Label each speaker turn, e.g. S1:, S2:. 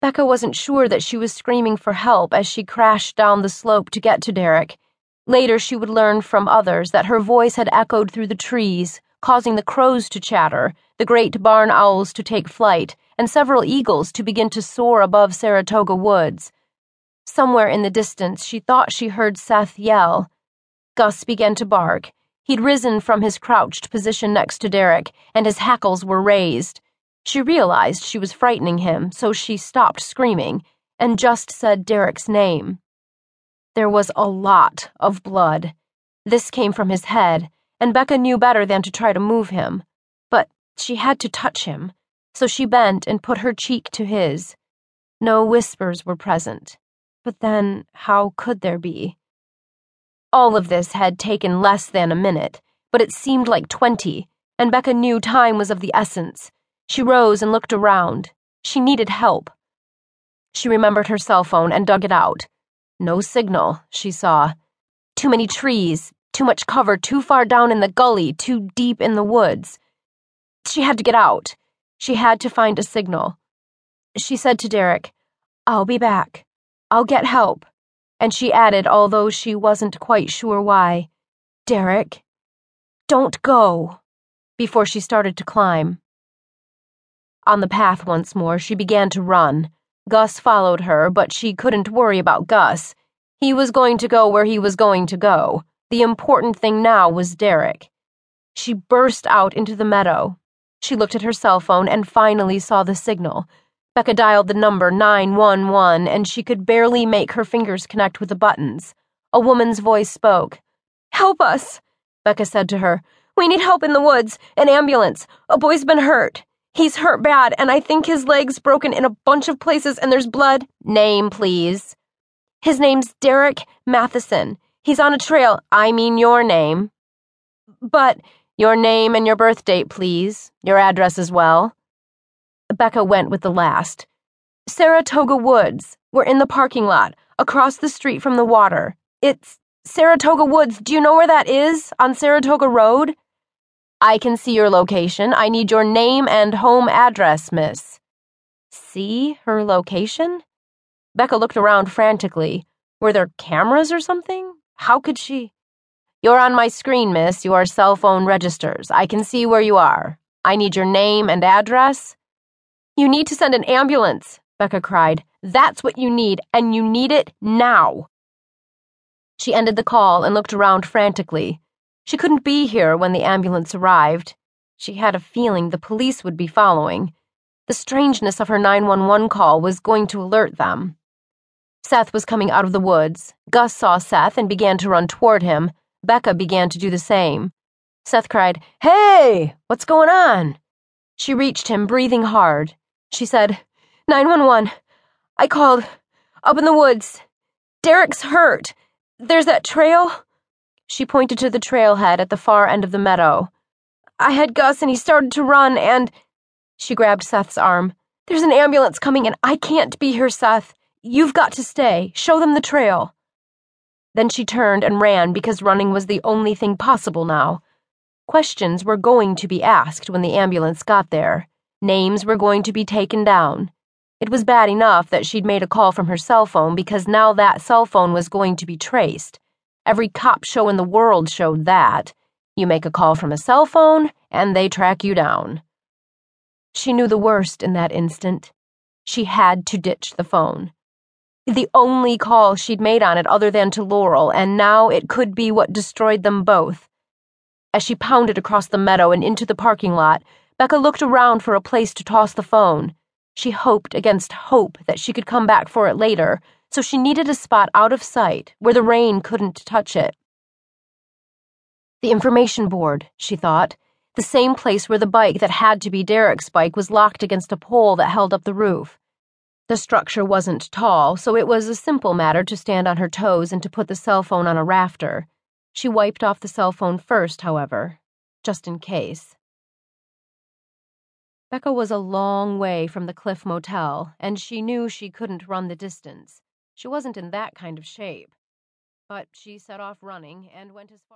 S1: Becca wasn't sure that she was screaming for help as she crashed down the slope to get to Derric. Later, she would learn from others that her voice had echoed through the trees, causing the crows to chatter, the great barn owls to take flight, and several eagles to begin to soar above Saratoga Woods. Somewhere in the distance, she thought she heard Seth yell. Gus began to bark. He'd risen from his crouched position next to Derric, and his hackles were raised. She realized she was frightening him, so she stopped screaming and just said Derric's name. There was a lot of blood. This came from his head, and Becca knew better than to try to move him. But she had to touch him, so she bent and put her cheek to his. No whispers were present. But then, how could there be? All of this had taken less than a minute, but it seemed like twenty, and Becca knew time was of the essence. She rose and looked around. She needed help. She remembered her cell phone and dug it out. No signal, she saw. Too many trees, too much cover, too far down in the gully, too deep in the woods. She had to get out. She had to find a signal. She said to Derric, I'll be back. I'll get help. And she added, although she wasn't quite sure why, Derric, don't go, before she started to climb. On the path once more, she began to run. Gus followed her, but she couldn't worry about Gus. He was going to go where he was going to go. The important thing now was Derric. She burst out into the meadow. She looked at her cell phone and finally saw the signal. Becca dialed the number 911 and she could barely make her fingers connect with the buttons. A woman's voice spoke. Help us, Becca said to her. We need help in the woods. An ambulance. A boy's been hurt. He's hurt bad, and I think his leg's broken in a bunch of places and there's blood. Name, please. His name's Derric Matheson. He's on a trail. I mean your name. But your name and your birth date, please. Your address as well. Becca went with the last. Saratoga Woods. We're in the parking lot, across the street from the water. It's Saratoga Woods. Do you know where that is? On Saratoga Road? I can see your location. I need your name and home address, miss. See her location? Becca looked around frantically. Were there cameras or something? How could she? You're on my screen, miss. Your cell phone registers. I can see where you are. I need your name and address. You need to send an ambulance, Becca cried. That's what you need, and you need it now. She ended the call and looked around frantically. She couldn't be here when the ambulance arrived. She had a feeling the police would be following. The strangeness of her 911 call was going to alert them. Seth was coming out of the woods. Gus saw Seth and began to run toward him. Becca began to do the same. Seth cried, Hey, what's going on? She reached him, breathing hard. She said, 911. I called. Up in the woods. Derric's hurt. There's that trail. She pointed to the trailhead at the far end of the meadow. I had Gus and he started to run and. She grabbed Seth's arm. There's an ambulance coming and I can't be here, Seth. You've got to stay. Show them the trail. Then she turned and ran because running was the only thing possible now. Questions were going to be asked when the ambulance got there. Names were going to be taken down. It was bad enough that she'd made a call from her cell phone because now that cell phone was going to be traced. Every cop show in the world showed that. You make a call from a cell phone, and they track you down. She knew the worst in that instant. She had to ditch the phone. The only call she'd made on it other than to Laurel, and now it could be what destroyed them both. As she pounded across the meadow and into the parking lot, Becca looked around for a place to toss the phone. She hoped against hope that she could come back for it later so she needed a spot out of sight where the rain couldn't touch it. The information board, she thought, the same place where the bike that had to be Derric's bike was locked against a pole that held up the roof. The structure wasn't tall, so it was a simple matter to stand on her toes and to put the cell phone on a rafter. She wiped off the cell phone first, however, just in case. Becca was a long way from the Cliff Motel, and she knew she couldn't run the distance. She wasn't in that kind of shape. But she set off running and went as far